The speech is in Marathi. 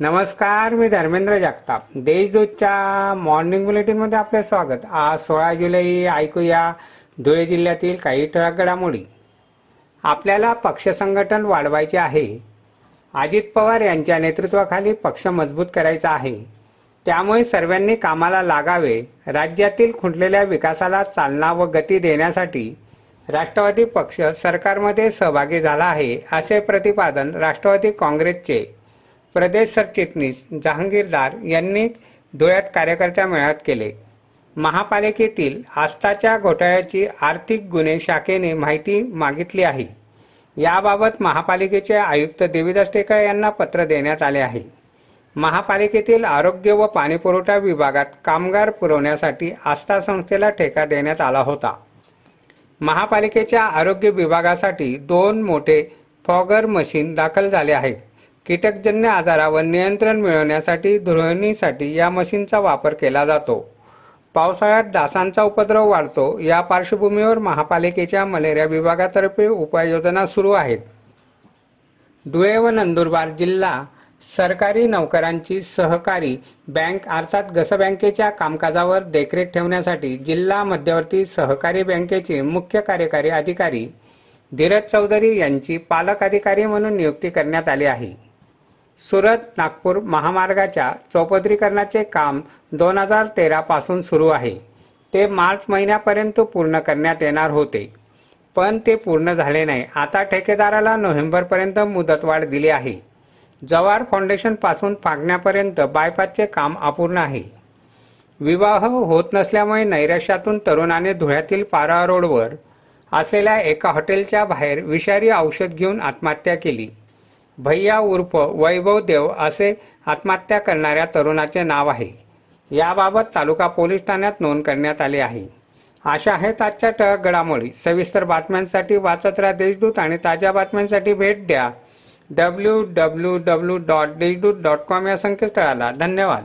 नमस्कार मी धर्मेंद्र जगताप. देशदूतच्या मॉर्निंग बुलेटिनमध्ये आपले स्वागत. आज सोळा जुलै ऐकूया धुळे जिल्ह्यातील काही ठळक घडामोडी. आपल्याला पक्ष संघटन वाढवायचे आहे. अजित पवार यांच्या नेतृत्वाखाली पक्ष मजबूत करायचा आहे. त्यामुळे सर्वांनी कामाला लागावे राज्यातील खुंटलेल्या विकासाला चालना व गती देण्यासाठी राष्ट्रवादी पक्ष सरकारमध्ये सहभागी झाला आहे असे प्रतिपादन राष्ट्रवादी काँग्रेसचे प्रदेश सरचिटणीस जहांगीरदार यांनी धुळ्यात कार्यकर्त्या मेळाव्यात केले. महापालिकेतील आस्थाच्या घोटाळ्याची आर्थिक गुन्हे शाखेने माहिती मागितली आहे. याबाबत महापालिकेचे आयुक्त देवीदास टेकळे यांना पत्र देण्यात आले आहे. महापालिकेतील आरोग्य व पाणीपुरवठा विभागात कामगार पुरवण्यासाठी आस्था संस्थेला ठेका देण्यात आला होता. महापालिकेच्या आरोग्य विभागासाठी दोन मोठे फॉगर मशीन दाखल झाले आहेत. कीटकजन्य आजारावर नियंत्रण मिळवण्यासाठी धुळणीसाठी या मशीनचा वापर केला जातो. पावसाळ्यात डासांचा उपद्रव वाढतो. या पार्श्वभूमीवर महापालिकेच्या मलेरिया विभागातर्फे उपाययोजना सुरू आहेत. धुळे व नंदुरबार जिल्हा सरकारी नोकरांची सहकारी बँक अर्थात गस बँकेच्या कामकाजावर देखरेख ठेवण्यासाठी जिल्हा मध्यवर्ती सहकारी बँकेचे मुख्य कार्यकारी अधिकारी धीरज चौधरी यांची पालक अधिकारी म्हणून नियुक्ती करण्यात आली आहे. सुरत नागपूर महामार्गाच्या चौपदरीकरणाचे काम दोन हजार तेरा पासून सुरू आहे. ते मार्च महिन्यापर्यंत पूर्ण करण्यात येणार होते. पण ते पूर्ण झाले नाही. आता ठेकेदाराला नोव्हेंबरपर्यंत मुदतवाढ दिली आहे. जवार फाउंडेशनपासून फागण्यापर्यंत बायपासचे काम अपूर्ण आहे. विवाह होत नसल्यामुळे नैराश्यातून तरुणाने धुळ्यातील पारा रोडवर असलेल्या एका हॉटेलच्या बाहेर विषारी औषध घेऊन आत्महत्या केली. भैया उर्फ वैभव देव असे आत्महत्या करणाऱ्या तरुणाचे नाव आहे. याबाबत तालुका पोलीस ठाण्यात नोंद करण्यात आली आहे. अशा आहेत आजच्या टळक घडामोडी सविस्तर बातम्यांसाठी वाचत राहा देशदूत आणि ताज्या बातम्यांसाठी भेट द्या. W W W dot Deshdoot dot com या संकेतस्थळाला. धन्यवाद.